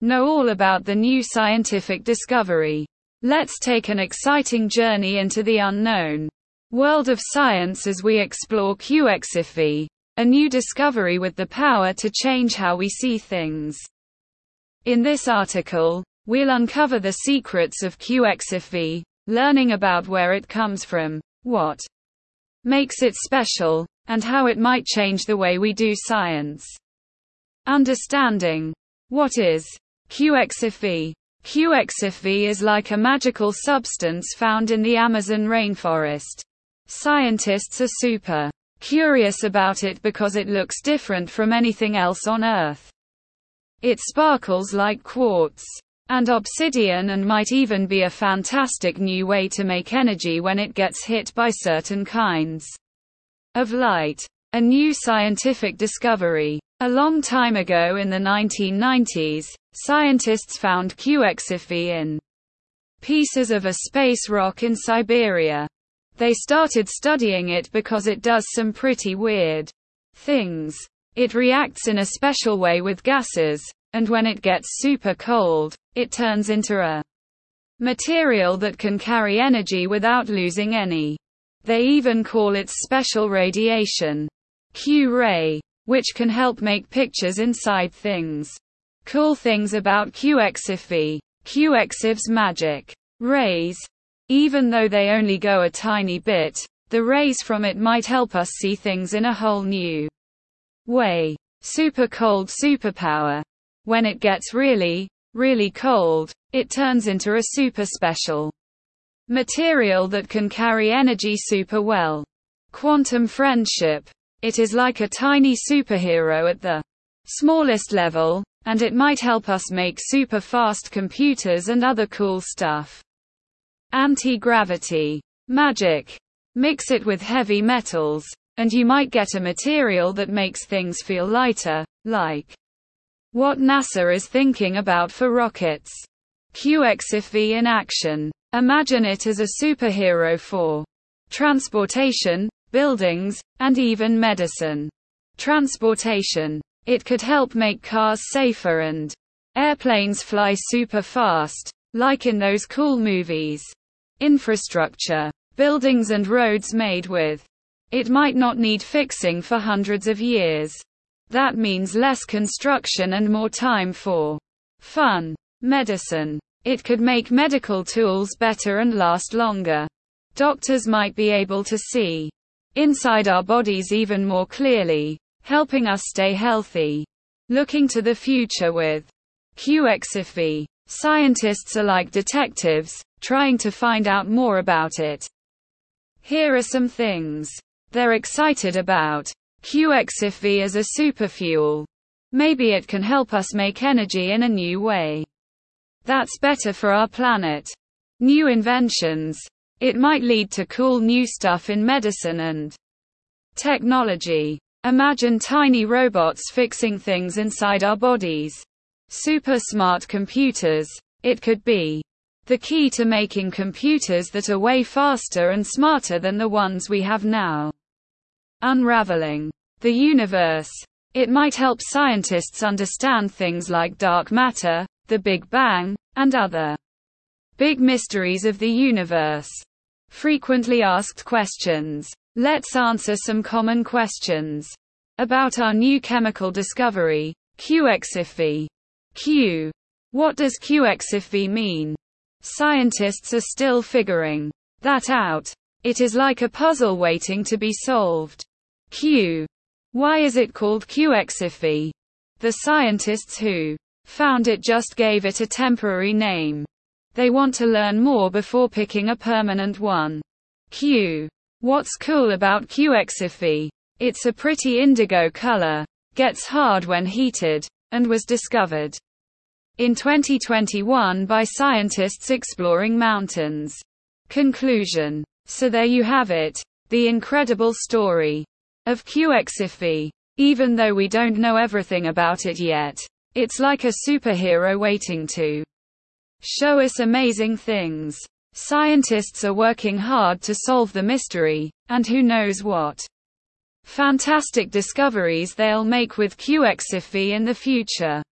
know all about the new scientific discovery. Let's take an exciting journey into the unknown world of science as we explore QXFV, a new discovery with the power to change how we see things. In this article, we'll uncover the secrets of QXFV, learning about where it comes from, what makes it special, and how it might change the way we do science. Understanding what is QXFV. QXFV is like a magical substance found in the Amazon rainforest. Scientists are super curious about it because it looks different from anything else on Earth. It sparkles like quartz and obsidian and might even be a fantastic new way to make energy when it gets hit by certain kinds of light. A new scientific discovery. A long time ago in the 1990s, scientists found QXFV in pieces of a space rock in Siberia. They started studying it because it does some pretty weird things. It reacts in a special way with gases, and when it gets super cold, it turns into a material that can carry energy without losing any. They even call it special radiation. Q-ray, which can help make pictures inside things. Cool things about QXFV. QXFV's magic rays, even though they only go a tiny bit, the rays from it might help us see things in a whole new way. Super cold superpower. When it gets really, really cold, it turns into a super special material that can carry energy super well. Quantum friendship. It is like a tiny superhero at the smallest level, and it might help us make super fast computers and other cool stuff. Anti-gravity. Magic. Mix it with heavy metals, and you might get a material that makes things feel lighter, like what NASA is thinking about for rockets. QXFV in action. Imagine it as a superhero for transportation, buildings, and even medicine. Transportation. It could help make cars safer and airplanes fly super fast, like in those cool movies infrastructure, buildings and roads made with. It might not need fixing for hundreds of years. That means less construction and more time for fun. Medicine. It could make medical tools better and last longer. Doctors might be able to see inside our bodies even more clearly, helping us stay healthy. Looking to the future with QXFV. Scientists are like detectives, trying to find out more about it. Here are some things they're excited about. QXFV as a superfuel. Maybe it can help us make energy in a new way. That's better for our planet. New inventions. It might lead to cool new stuff in medicine and technology. Imagine tiny robots fixing things inside our bodies. Super smart computers. It could be the key to making computers that are way faster and smarter than the ones we have now. Unraveling the universe. It might help scientists understand things like dark matter, the Big Bang, and other big mysteries of the universe. Frequently asked questions. Let's answer some common questions about our new chemical discovery, QXIFV. Q. What does QXIFV mean? Scientists are still figuring that out. It is like a puzzle waiting to be solved. Q. Why is it called QXIFV? The scientists who found it just gave it a temporary name. They want to learn more before picking a permanent one. Q. What's cool about QXFV? It's a pretty indigo color, gets hard when heated, and was discovered in 2021 by scientists exploring mountains. Conclusion. So there you have it. The incredible story of QXFV. Even though we don't know everything about it yet, it's like a superhero waiting to show us amazing things. Scientists are working hard to solve the mystery, and who knows what fantastic discoveries they'll make with QXFV in the future.